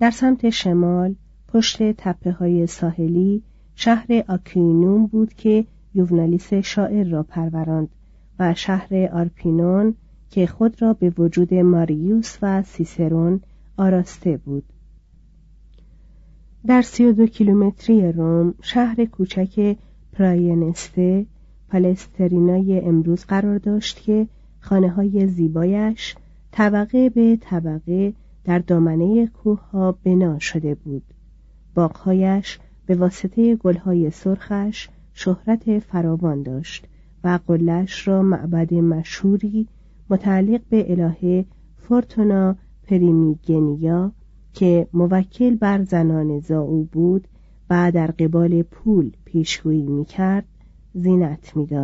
در سمت شمال پشت تپه های ساحلی شهر آکوینوم بود که یوونالیس شاعر را پروراند و شهر آرپینون که خود را به وجود ماریوس و سیسرون آراسته بود. در سی و دو کیلومتری روم شهر کوچک پراینسته پالسترینای امروز قرار داشت که خانه های زیبایش طبقه به طبقه در دامنه کوه ها بنا شده بود. باغهایش به واسطه گلهای سرخش شهرت فراوان داشت و قلش را معبد مشهوری متعلق به الهه فورتونا پریمیگنیا که موکل بر زنان زاو بود و در قبال پول پیشگویی می‌کرد زینت می‌داد.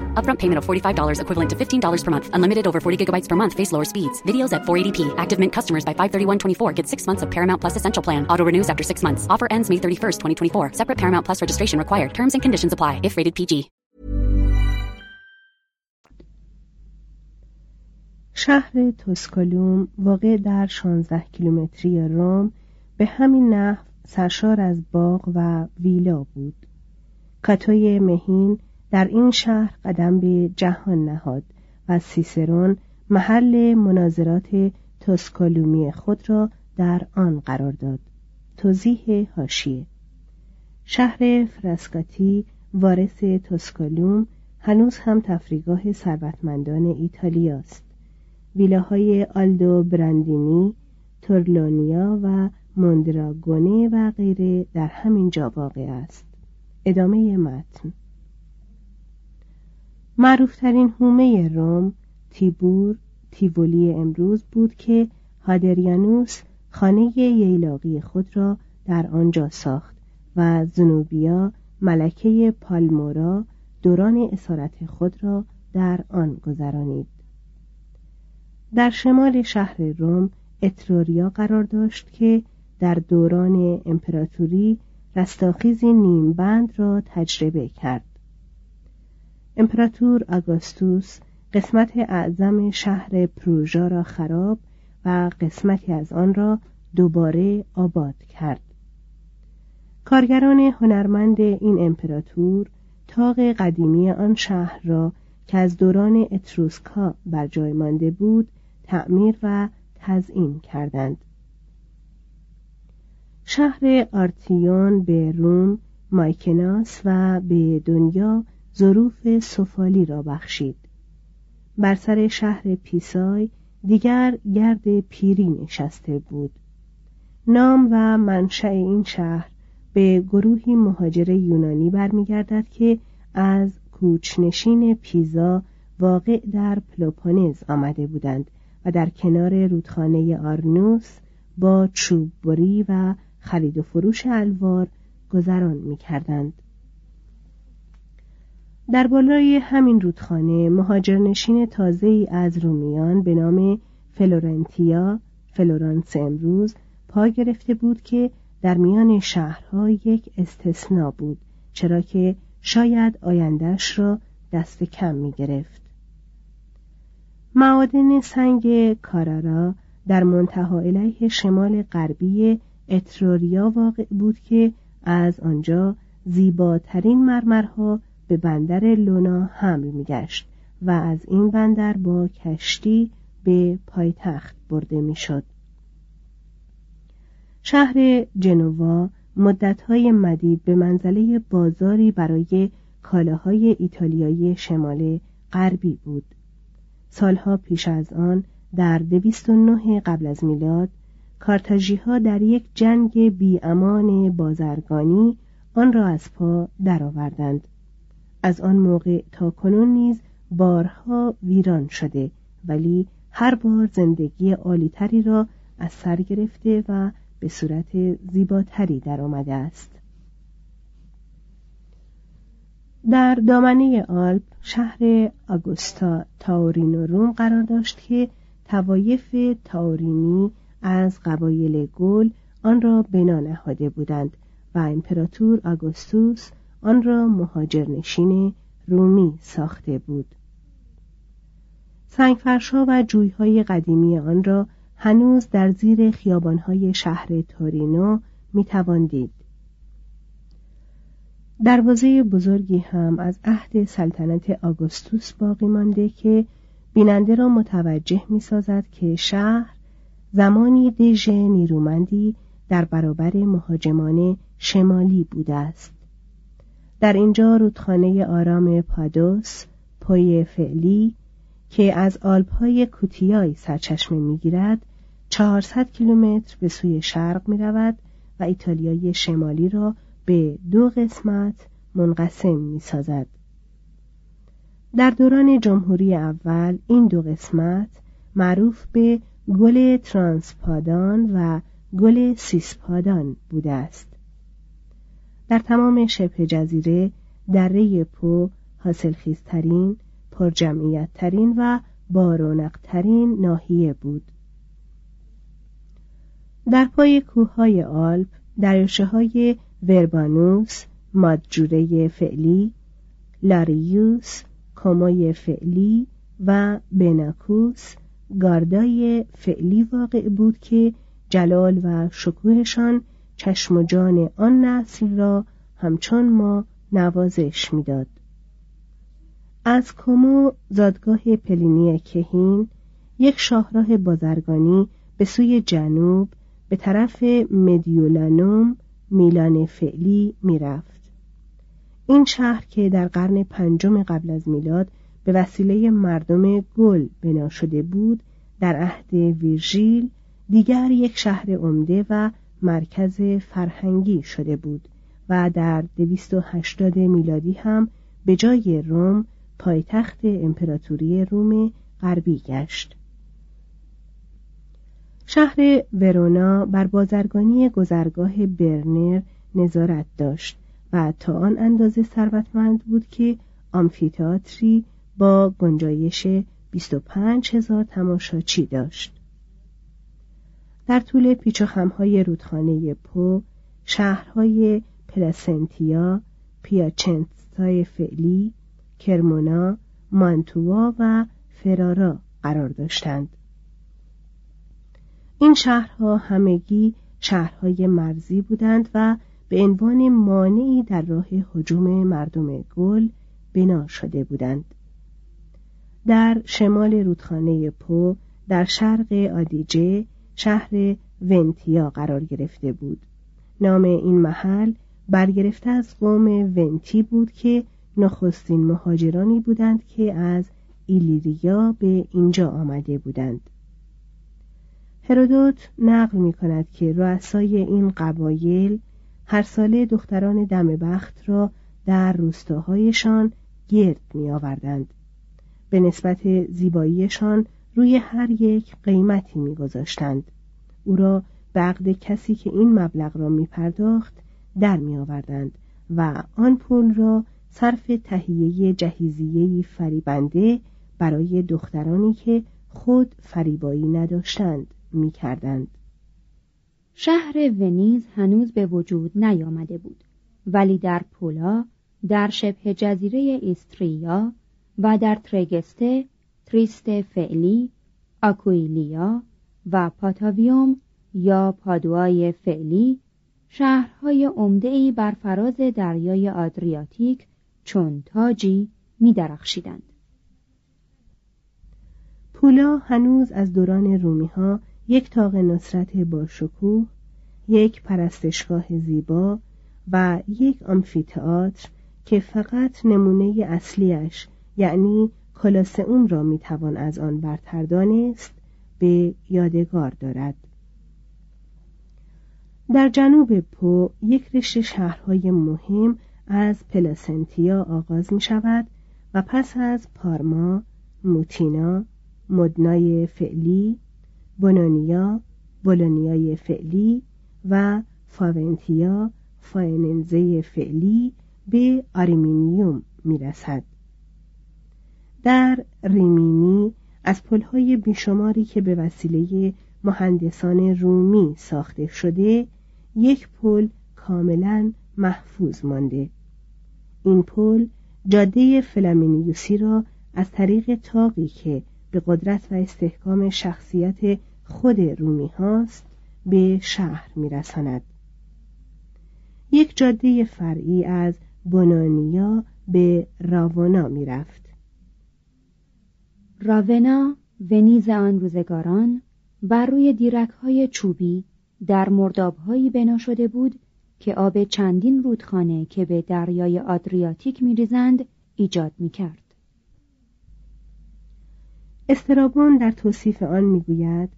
Upfront payment of $45 equivalent to $15 per month. Unlimited over 40 gigabytes per month. Face lower speeds. Videos at 480p. Active Mint customers by 531.24 get six months of Paramount Plus Essential Plan. Auto renews after six months. Offer ends May 31st, 2024. Separate Paramount Plus registration required. Terms and conditions apply if rated PG. شهر توسکالوم واقع در 16 کیلومتری روم به همین نحو سرشار از باغ و ویلا بود کاتوی مهین در این شهر قدم به جهان نهاد و سیسرون محل مناظرات توسکالومی خود را در آن قرار داد. توضیح هاشیه شهر فراسکاتی وارث توسکالوم هنوز هم تفریگاه ثروتمندان ایتالیاست. ویلاهای آلدو براندینی، تورلونیا و موندراگونه و غیره در همین جا واقع است. ادامه متن. معروفترین هومه روم تیبور تیولی امروز بود که هادریانوس خانه ییلاقی خود را در آنجا ساخت و زنوبیا ملکه پالمورا دوران اسارت خود را در آن گذرانید. در شمال شهر روم اتروریا قرار داشت که در دوران امپراتوری رستاخیزی نیمبند را تجربه کرد. امپراتور آگوستوس قسمت اعظم شهر پروژا را خراب و قسمتی از آن را دوباره آباد کرد. کارگران هنرمند این امپراتور تاق قدیمی آن شهر را که از دوران اتروسکا بر جای مانده بود تعمیر و تزئین کردند. شهر آرتیون به روم مایکناس و به دنیا ظروف سفالی را بخشید بر سر شهر پیسای دیگر گرد پیری نشسته بود نام و منشأ این شهر به گروهی مهاجر یونانی برمیگردد که از کوچنشین پیزا واقع در پلوپونز آمده بودند و در کنار رودخانه آرنوس با چوببری و خرید و فروش الوار گذران می کردند. در بالای همین رودخانه مهاجرنشین تازه ای از رومیان به نام فلورنتیا فلورانس امروز پا گرفته بود که در میان شهرها یک استثنا بود چرا که شاید آیندهش را دست کم می گرفت. معادن سنگ کارارا در منتها علیه شمال غربی اتروریا واقع بود که از آنجا زیباترین مرمرها به بندر لونا حمل میگشت و از این بندر با کشتی به پایتخت برده می‌شد. شهر جنوا مدتهای مدید به منزله بازاری برای کالاهای ایتالیایی شمال غربی بود. سالها پیش از آن در دویست و نه قبل از میلاد کارتاژی ها در یک جنگ بیامان بازرگانی آن را از پا درآوردند. از آن موقع تا کنون نیز بارها ویران شده ولی هر بار زندگی عالیتری را از سر گرفته و به صورت زیباتری در آمده است. در دامنه آلپ شهر آگوستا تاورینو روم قرار داشت که توایف تاورینی از قبایل گل آن را بنا نهاده بودند و امپراتور آگوستوس آن را مهاجرنشین رومی ساخته بود. سنگفرشها و جویهای قدیمی آن را هنوز در زیر خیابانهای شهر تورینو می‌توان دروازه بزرگی هم از عهد سلطنت آگوستوس باقی مانده که بیننده را متوجه می سازد که شهر زمانی دژ نیرومندی در برابر مهاجمان شمالی بوده است. در اینجا رودخانه آرام پادوس پای فعلی که از آلپهای کوتیای سرچشمه می‌گیرد 400 کیلومتر به سوی شرق می رود و ایتالیای شمالی را به دو قسمت منقسم می سازد. در دوران جمهوری اول این دو قسمت معروف به گل ترانسپادان و گل سیسپادان بوده است. در تمام شبه جزیره دره پو حاصلخیزترین، پرجمعیتترین و بارونقترین ناحیه بود. در پای کوههای آلپ دریاچه های وربانوس مادجوره فعلی لاریوس کمای فعلی و بناکوس گاردای فعلی واقع بود که جلال و شکوهشان چشم و جان آن نسل را همچون ما نوازش می‌داد. از کومو زادگاه پلینی کهین یک شاهراه بازرگانی به سوی جنوب به طرف مدیولانوم میلان فعلی می‌رفت این شهر که در قرن پنجم قبل از میلاد به وسیله مردم گل بنا شده بود در عهد ویرژیل دیگر یک شهر عمده و مرکز فرهنگی شده بود و در دویست و هشتاد میلادی هم به جای روم پایتخت امپراتوری روم غربی گشت شهر ورونا بر بازرگانی گذرگاه برنر نظارت داشت و تا آن اندازه ثروتمند بود که آمفیتاتری با گنجایش 25 هزار تماشاچی داشت. در طول پیچ و خمهای رودخانه پو شهرهای پلاسنتیا، پیاچنتای فعلی، کرمونا، مانتوا و فرارا قرار داشتند. این شهرها همگی شهرهای مرزی بودند و به عنوان مانعی در راه حجوم مردم گل بنا شده بودند در شمال رودخانه پو در شرق آدیجه شهر ونتیا قرار گرفته بود نام این محل برگرفته از قوم ونتی بود که نخستین مهاجرانی بودند که از ایلیریا به اینجا آمده بودند هرودوت نقل می کند که رؤسای این قبایل هر ساله دختران دم بخت را در روستاهایشان گرد می آوردند. به نسبت زیباییشان روی هر یک قیمتی می گذاشتند. او را به کسی که این مبلغ را می پرداخت در می آوردند و آن پول را صرف تهیه جهیزیهی فریبنده برای دخترانی که خود فریبایی نداشتند می کردند. شهر ونیز هنوز به وجود نیامده بود ولی در پولا در شبه جزیره ایستریا و در ترگسته تریست فعلی آکویلیا و پاتاویوم یا پادوای فعلی شهرهای عمده‌ای بر فراز دریای آدریاتیک چون تاجی می درخشیدند. پولا هنوز از دوران رومی ها یک تاق نصرت با شکوه، یک پرستشگاه زیبا و یک آمفیتئاتر که فقط نمونه اصلیش یعنی کلاسئوم را می‌توان از آن برتر دانست به یادگار دارد در جنوب پو یک رشته شهرهای مهم از پلاسنتیا آغاز می شود و پس از پارما، موتینا، مدنای فعلی، بونونیا، بولونیای فعلی و فاونتیا، فایننزه فعلی به آریمینیوم می رسد. در ریمینی از پلهای بیشماری که به وسیله مهندسان رومی ساخته شده یک پل کاملا محفوظ مانده. این پل جاده فلامینیوسی را از طریق طاقی که به قدرت و استحکام شخصیت خود رومی هاست به شهر میرساند. یک جاده فرعی از بونانیا به راونا می‌رفت. راونا ونیز آن روزگاران بر روی دیرک های چوبی در مردابهایی بنا شده بود که آب چندین رودخانه که به دریای آدریاتیک میریزند ایجاد می‌کرد. استرابون در توصیف آن می‌گوید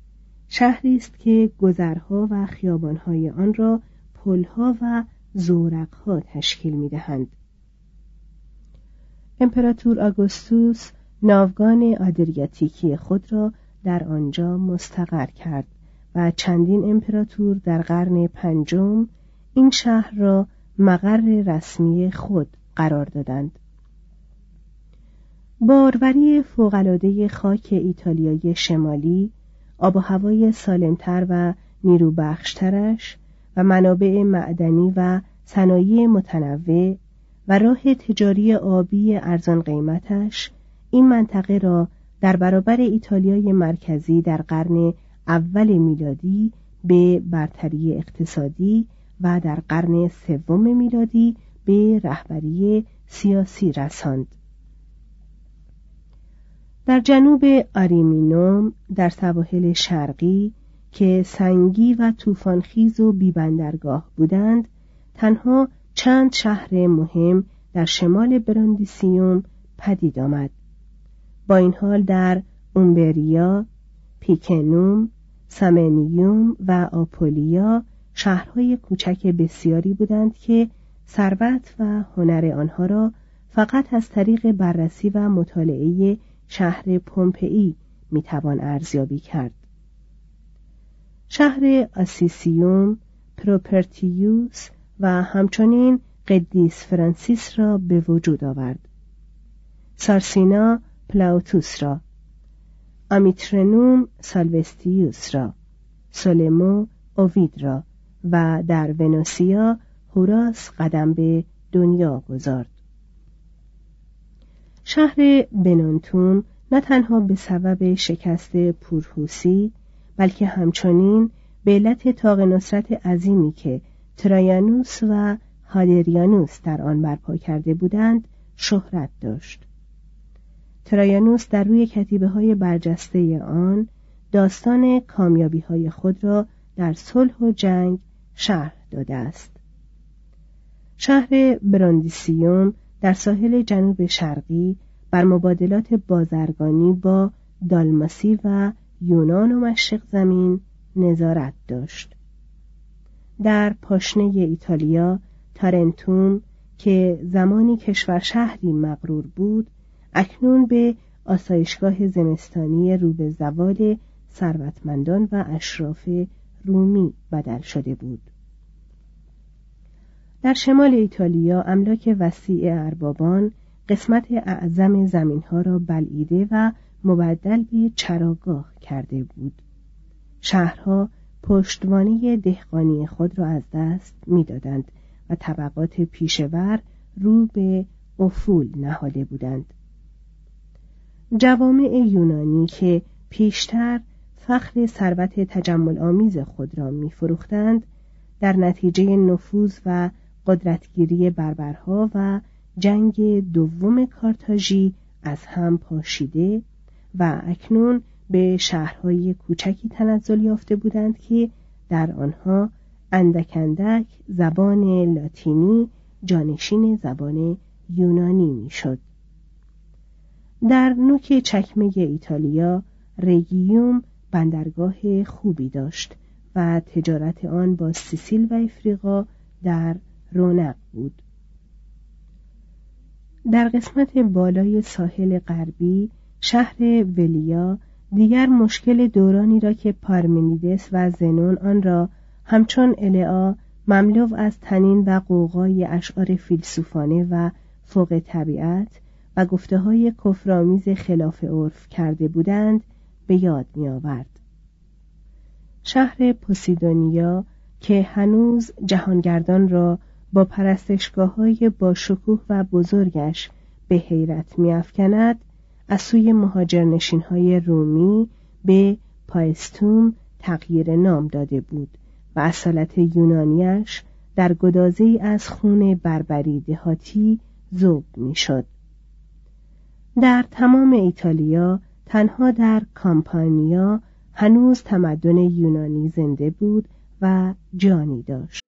شهری است که گذرها و خیابانهای آن را پلها و زورقها تشکیل می‌دهند. امپراتور آگوستوس ناوگان آدریاتیکی خود را در آنجا مستقر کرد و چندین امپراتور در قرن پنجم این شهر را مقر رسمی خود قرار دادند. باروری فوقالعاده خاک ایتالیای شمالی آب و هوای سالمتر و نیروبخشترش و منابع معدنی و صنایع متنوع و راه تجاری آبی ارزان قیمتش این منطقه را در برابر ایتالیای مرکزی در قرن اول میلادی به برتری اقتصادی و در قرن سوم میلادی به رهبری سیاسی رساند. در جنوب آریمینوم در سواحل شرقی که سنگی و طوفانخیز و بیبندرگاه بودند تنها چند شهر مهم در شمال براندیسیوم پدید آمد. با این حال در اومبریا، پیکنوم، سامنیوم و آپولیا شهرهای کوچک بسیاری بودند که ثروت و هنر آنها را فقط از طریق بررسی و مطالعه شهر پومپئی می‌توان ارزیابی کرد. شهر آسیسیوم، پروپرتیوس و همچنین قدیس فرانسیس را به وجود آورد. سارسینا پلاوتوس را. آمیترنوم سالوستیوس را. سولمو اوید را و در ونوسیا هوراس قدم به دنیا گذارد. شهر بنونتون نه تنها به سبب شکست پورهوسی بلکه همچنین به علت تاق نصرت عظیمی که ترایانوس و هادریانوس در آن برپا کرده بودند شهرت داشت. ترایانوس در روی کتیبه های برجسته آن داستان کامیابی های خود را در صلح و جنگ شرح داده است. شهر براندیسیوم در ساحل جنوب شرقی بر مبادلات بازرگانی با دالماسی و یونان و مشرق زمین نظارت داشت. در پاشنه ایتالیا تارنتوم که زمانی کشور شهری مغرور بود اکنون به آسایشگاه زمستانی رو به زوال ثروتمندان و اشراف رومی بدل شده بود. در شمال ایتالیا املاک وسیع اربابان قسمت اعظم زمینها را بلعیده و مبدل به چراگاه کرده بود. شهرها پشتوانه دهقانی خود را از دست می‌دادند و طبقات پیشور رو به افول نهاده بودند. جوامع یونانی که پیشتر فخر ثروت تجمل آمیز خود را میفروختند در نتیجه نفوذ و قدرتگیری بربرها و جنگ دوم کارتاژی از هم پاشیده و اکنون به شهرهای کوچکی تنزل یافته بودند که در آنها اندکندک زبان لاتینی جانشین زبان یونانی می‌شد. در نوک چکمه ایتالیا رگیوم بندرگاه خوبی داشت و تجارت آن با سیسیل و افریقا در رونق بود. در قسمت بالای ساحل غربی شهر ولیا دیگر مشکل دورانی را که پارمنیدس و زنون آن را همچون العا مملو از تنین و قوقای اشعار فیلسوفانه و فوق طبیعت و گفته های کفرآمیز خلاف عرف کرده بودند به یاد می آورد. شهر پوسیدونیا که هنوز جهانگردان را با پرستشگاه های با شکوه و بزرگش به حیرت میافکند از سوی مهاجرنشین های رومی به پایستوم تغییر نام داده بود و اصالت یونانیش در گدازه از خون بربری دهاتی ذوب می‌شد. در تمام ایتالیا تنها در کامپانیا هنوز تمدن یونانی زنده بود و جانی داشت.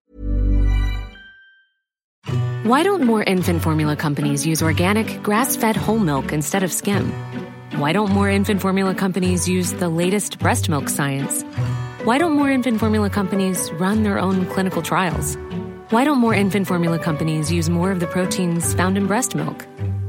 Why don't more infant formula companies use organic, grass-fed whole milk instead of skim? Why don't more infant formula companies use the latest breast milk science? Why don't more infant formula companies run their own clinical trials? Why don't more infant formula companies use more of the proteins found in breast milk?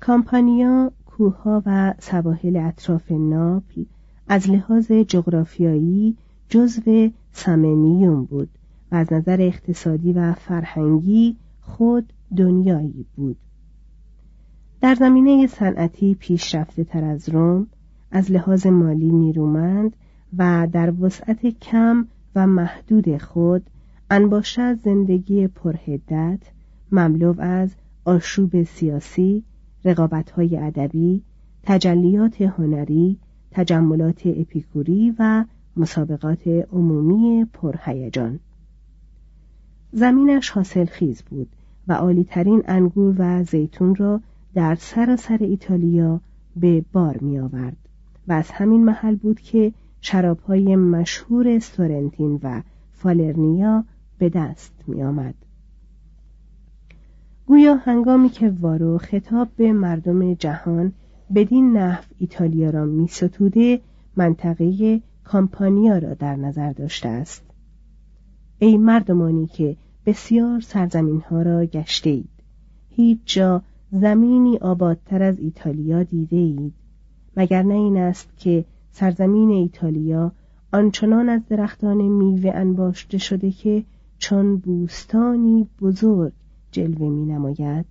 کامپانیا کوهها و سواحل اطراف ناپل از لحاظ جغرافیایی جزو سامنیوم بود و از نظر اقتصادی و فرهنگی خود دنیایی بود. در زمینه صنعتی پیشرفته تر از روم از لحاظ مالی نیرومند و در وسعت کم و محدود خود انباشته از زندگی پرهدت مملو از آشوب سیاسی رقابت‌های ادبی تجلیات هنری تجملات اپیکوری و مسابقات عمومی پرهیجان زمینش حاصل خیز بود و عالیترین انگور و زیتون را در سراسر ایتالیا به بار می آورد و از همین محل بود که شرابهای مشهور سورنتین و فالرنیا به دست می آمد. گویا هنگامی که وارو خطاب به مردم جهان بدین نحو ایتالیا را می ستوده منطقه کامپانیا را در نظر داشته است. ای مردمانی که بسیار سرزمین ها را گشته اید هیچ جا زمینی آبادتر از ایتالیا دیده اید. مگر نه این است که سرزمین ایتالیا آنچنان از درختان میوه انباشته شده که چون بوستانی بزرگ جلوه می نماید.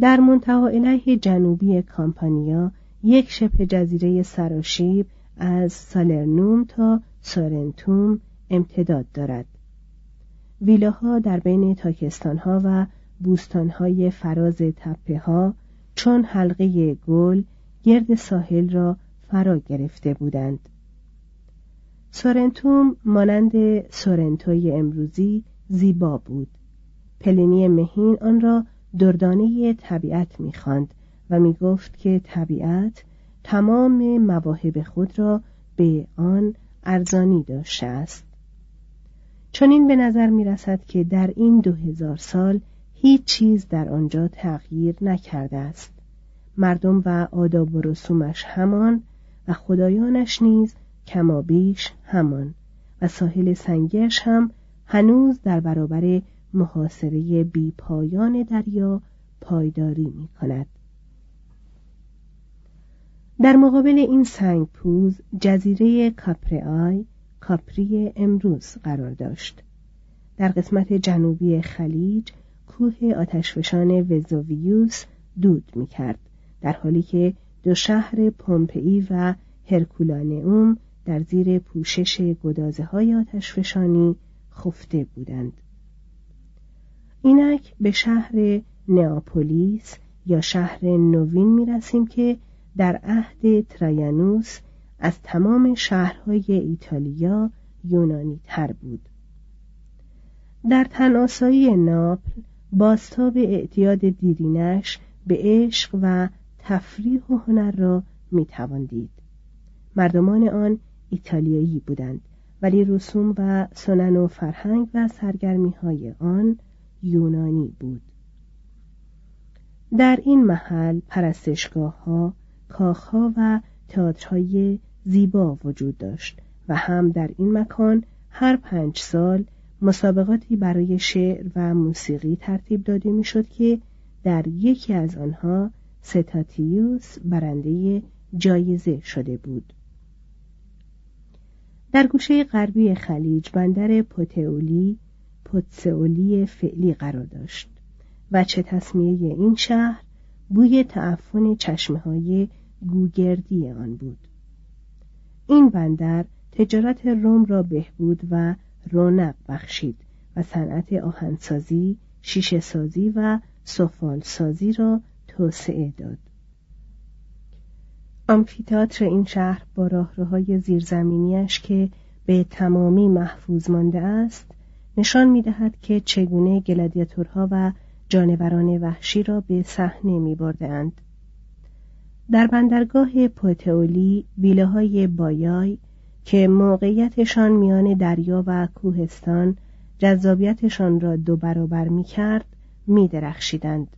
در منتها علیه جنوبی کامپانیا یک شبه جزیره سراشیب از سالرنوم تا سارنتوم امتداد دارد. ویلاها در بین تاکستانها و بوستانهای فراز تپه ها چون حلقه گل گرد ساحل را فرا گرفته بودند. سورنتوم مانند سورنتوی امروزی زیبا بود. پلینی مهین آن را دردانه طبیعت می‌خواند و می‌گفت که طبیعت تمام مواهب خود را به آن ارزانی داشته است. چنین به نظر می رسد که در این دو هزار سال هیچ چیز در آنجا تغییر نکرده است. مردم و آداب و رسومش همان و خدایانش نیز کمابیش همان و ساحل سنگش هم هنوز در برابر محاصره بی پایان دریا پایداری می کند. در مقابل این سنگ پوز جزیره کاپرآی کاپری امروز قرار داشت. در قسمت جنوبی خلیج کوه آتشفشان وزوویوس دود می کرد در حالی که دو شهر پومپئی و هرکولانئوم در زیر پوشش گدازه های آتشفشانی خفته بودند. اینک به شهر نئاپولیس یا شهر نوین می رسیم که در عهد ترایانوس از تمام شهرهای ایتالیا یونانی تر بود. در تناسایی ناپل باستاب اعتیاد دیرینش به عشق و تفریح و هنر را می دید. مردمان آن ایتالیایی بودند ولی رسوم و سنن و فرهنگ و سرگرمی های آن یونانی بود. در این محل پرستشگاه ها کاخ ها و تئاترهای زیبا وجود داشت و هم در این مکان هر پنج سال مسابقاتی برای شعر و موسیقی ترتیب داده می‌شد که در یکی از آنها ستاتیوس برنده جایزه شده بود. در گوشه غربی خلیج بندر پوتئولی پوتسئولی فعلی قرار داشت و چه تصمیه این شهر بوی تعفن چشمه های گوگردی آن بود این بندر تجارت روم را بهبود و رونق بخشید و صنعت آهنسازی، شیشه سازی و سفال سازی را توسعه داد. آمفیتاتر این شهر با راهروهای زیرزمینیش که به تمامی محفوظ مانده است نشان می دهد که چگونه گلادیاتورها و جانوران وحشی را به صحنه می اند. در بندرگاه پوتئولی ویلاهای بایای که موقعیتشان میان دریا و کوهستان جذابیتشان را دو برابر می کرد می درخشیدند.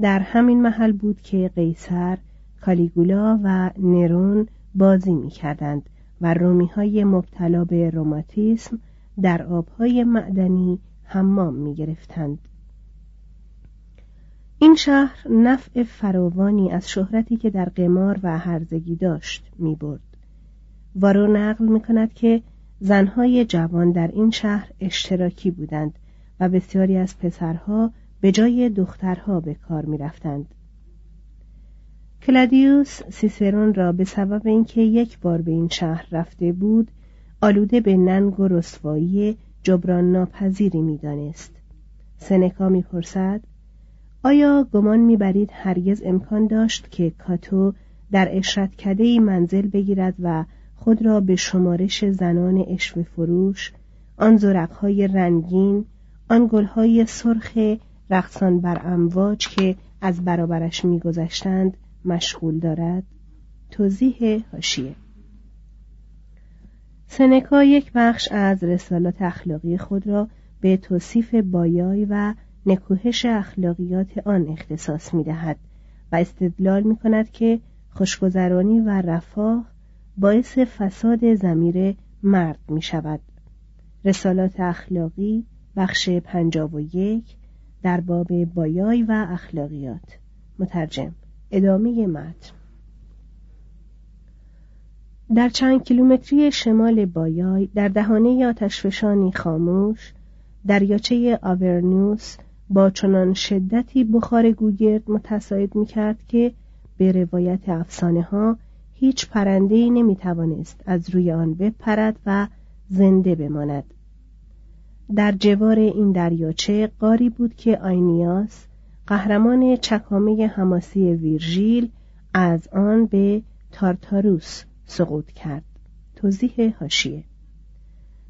در همین محل بود که قیصر کالیگولا و نرون بازی می کردند و رومی های مبتلا به روماتیسم در آبهای معدنی حمام می گرفتند. این شهر نفع فراوانی از شهرتی که در قمار و هرزگی داشت می برد. وارو نقل می کند که زنهای جوان در این شهر اشتراکی بودند و بسیاری از پسرها به جای دخترها به کار می رفتند. کلادیوس سیسرون را به سبب اینکه یک بار به این شهر رفته بود آلوده به ننگ و رسوایی جبران ناپذیری می‌دانست. سنکا می‌پرسد آیا گمان می‌برید هرگز امکان داشت که کاتو در اشرت کده منزل بگیرد و خود را به شمارش زنان اشو فروش آن زرقهای رنگین آن گلهای سرخ رقصان بر امواج که از برابرش میگذشتند مشغول دارد؟ توضیح هاشیه. سنکا یک بخش از رسالات اخلاقی خود را به توصیف بایای و نکوهش اخلاقیات آن اختصاص می دهد و استدلال می کند که خوشگذرانی و رفاه باعث فساد زمیر مرد می شود. رسالات اخلاقی بخش پنجاب و یک در باب بایای و اخلاقیات. مترجم. ادامه متن. در چند کیلومتری شمال بایای در دهانه آتشفشانی خاموش دریاچه آورنوس با چنان شدتی بخار گوگرد متصاعد می کرد که به روایت افسانه ها هیچ پرنده ای نمی توانست از روی آن بپرد و زنده بماند. در جوار این دریاچه قاری بود که آینیاس قهرمان چکامه حماسی ویرژیل از آن به تارتاروس سقوط کرد. توضیح هاشیه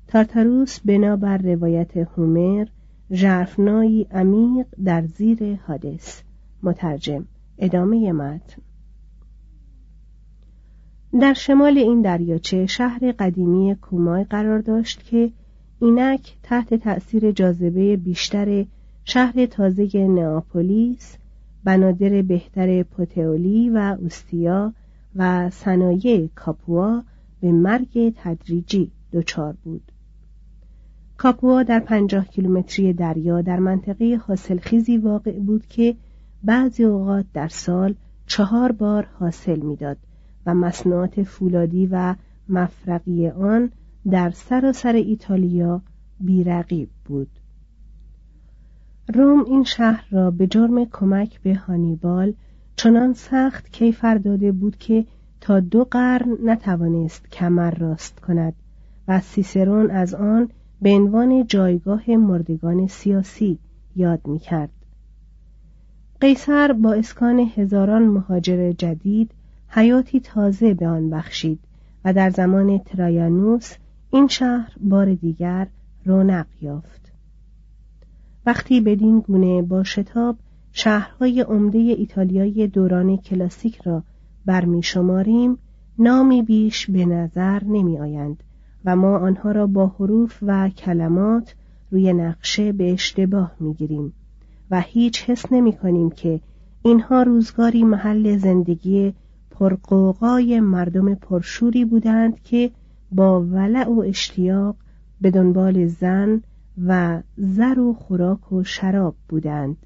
تارتاروس بنابر روایت هومر ژرفنایی عمیق در زیر حادث. مترجم ادامه متن. در شمال این دریاچه شهر قدیمی کومای قرار داشت که اینک تحت تأثیر جاذبه بیشتر شهر تازه نئاپولیس بنادر بهتر پوتئولی و اوستیا و صنایع کاپوا به مرگ تدریجی دچار بود. کاپوا در پنجاه کیلومتری دریا در منطقه حاصلخیزی واقع بود که بعضی اوقات در سال چهار بار حاصل می‌داد و مصنوعات فولادی و مفرقی آن در سراسر ایتالیا بیرقیب بود. روم این شهر را به جرم کمک به هانیبال چنان سخت کیفر داده بود که تا دو قرن نتوانست کمر راست کند و سیسرون از آن به عنوان جایگاه مردگان سیاسی یاد می کرد. قیصر با اسکان هزاران مهاجر جدید حیاتی تازه به آن بخشید و در زمان ترایانوس این شهر بار دیگر رونق یافت. وقتی بدین گونه با شتاب شهرهای عمده ایتالیای دوران کلاسیک را برمی شماریم نامی بیش به نظر نمی آیند و ما آنها را با حروف و کلمات روی نقشه به اشتباه می گیریم و هیچ حس نمی کنیم که اینها روزگاری محل زندگی پرقوقای مردم پرشوری بودند که با ولع و اشتیاق به دنبال زن و زر و خوراک و شراب بودند.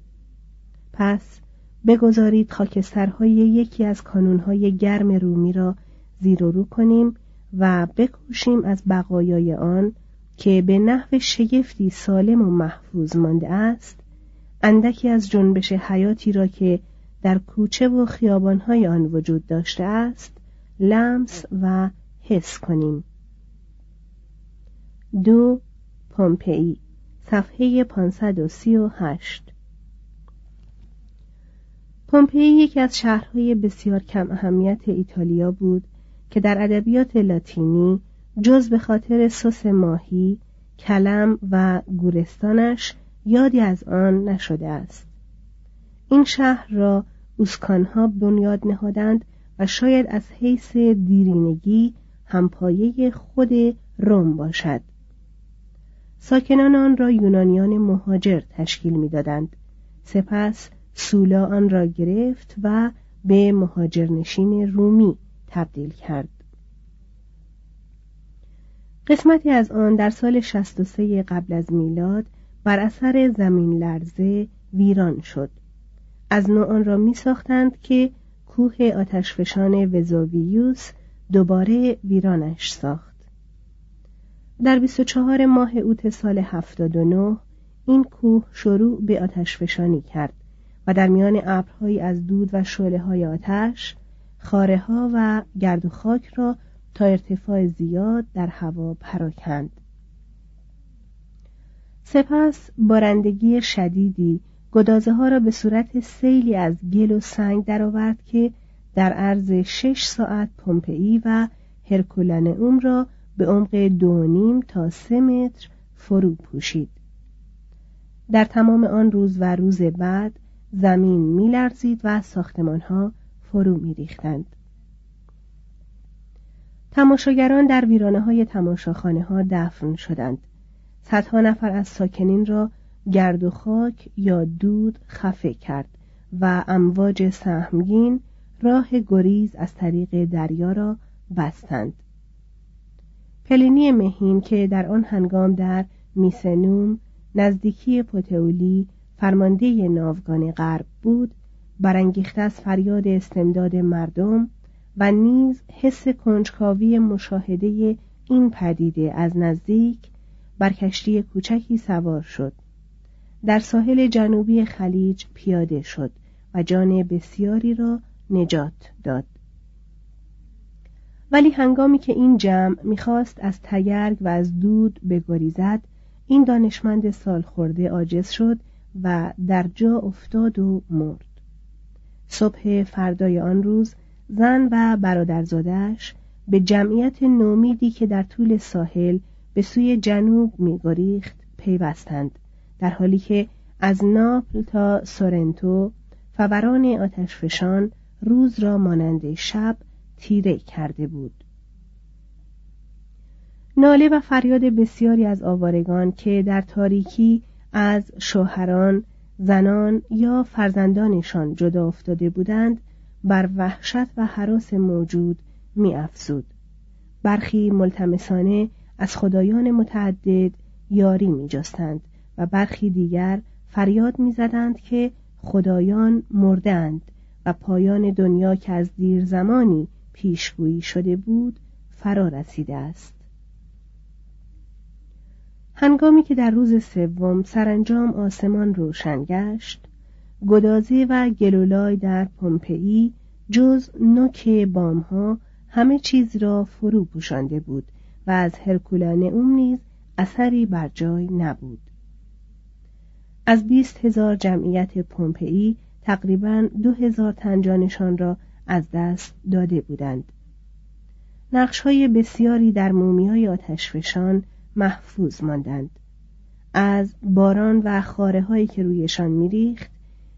پس بگذارید خاکسترهای یکی از کانونهای گرم رومی را زیر و رو کنیم و بکوشیم از بقایای آن که به نحو شگفتی سالم و محفوظ مانده است اندکی از جنبش حیاتی را که در کوچه و خیابانهای آن وجود داشته است لمس و حس کنیم. دو پومپئی صفحه 538 پومپئی یکی از شهرهای بسیار کم اهمیت ایتالیا بود که در ادبیات لاتینی جز به خاطر سس ماهی، کلم و گورستانش یادی از آن نشده است. این شهر را اوسکانها بنیاد نهادند و شاید از حیث دیرینگی همپایه خود روم باشد. ساکنان آن را یونانیان مهاجر تشکیل می‌دادند. سپس سولا آن را گرفت و به مهاجرنشین رومی تبدیل کرد. قسمتی از آن در سال 63 قبل از میلاد بر اثر زمین لرزه ویران شد. از نوع آن را می ساختند که کوه آتشفشان وزوویوس دوباره ویرانش ساخت. در 24 ماه اوت سال 79 این کوه شروع به آتش فشانی کرد و در میان ابرهایی از دود و شعله های آتش خاره ها و گرد و خاک را تا ارتفاع زیاد در هوا پراکند. سپس بارندگی شدیدی گدازه ها را به صورت سیلی از گل و سنگ درآورد که در عرض شش ساعت پومپئی و هرکولانئوم را به عمق دو نیم تا سه متر فرو پوشید. در تمام آن روز و روز بعد زمین میلرزید و ساختمانها فرو میریختند. تماشاگران در ویرانه های تماشاخانه ها دفن شدند. صدها نفر از ساکنین را گرد و خاک یا دود خفه کرد و امواج سهمگین راه گریز از طریق دریا را بستند. پلینی مهین که در آن هنگام در میسنوم نزدیکی پوتئولی فرمانده ناوگان غرب بود برانگیخته از فریاد استمداد مردم و نیز حس کنجکاوی مشاهده این پدیده از نزدیک بر کشتی کوچکی سوار شد. در ساحل جنوبی خلیج پیاده شد و جان بسیاری را نجات داد. ولی هنگامی که این جمع می‌خواست از تگرگ و از دود بگریزد این دانشمند سالخورده عاجز شد و در جا افتاد و مرد. صبح فردای آن روز زن و برادرزادش به جمعیت نومیدی که در طول ساحل به سوی جنوب میگریخت پیوستند در حالی که از ناپل تا سورنتو فوران آتشفشان روز را مانند شب تیره کرده بود ناله و فریاد بسیاری از آوارگان که در تاریکی از شوهران زنان یا فرزندانشان جدا افتاده بودند بر وحشت و حراس موجود می افزود. برخی ملتمسانه از خدایان متعدد یاری می جستند و برخی دیگر فریاد می زدند که خدایان مردند و پایان دنیا که از دیر زمانی پیشگویی شده بود فرا رسیده است. هنگامی که در روز سوم سرانجام آسمان روشن گشت گدازه و گلولای در پومپئی جز نوک بامها همه چیز را فرو پوشانده بود و از هرکولانه اوم نیز اثری بر جای نبود. از بیست هزار جمعیت پومپئی تقریبا دو هزار تنجانشان را از دست داده بودند نقش های بسیاری در مومی های آتشفشان محفوظ ماندند از باران و خاره هایی که رویشان میریخت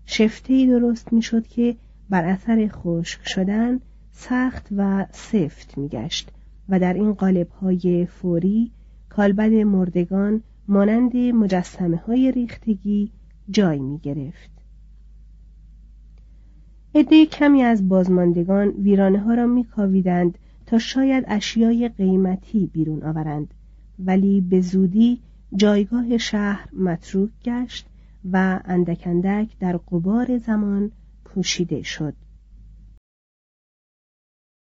شفتهای درست می‌شد که بر اثر خشک شدن سخت و سفت میگشت و در این قالب های فوری کالبد مردگان مانند مجسمه های ریختگی جای می گرفت. عده کمی از بازماندگان ویرانه ها را می کاویدند تا شاید اشیای قیمتی بیرون آورند. ولی به زودی جایگاه شهر متروک گشت و اندک اندک در قبار زمان پوشیده شد.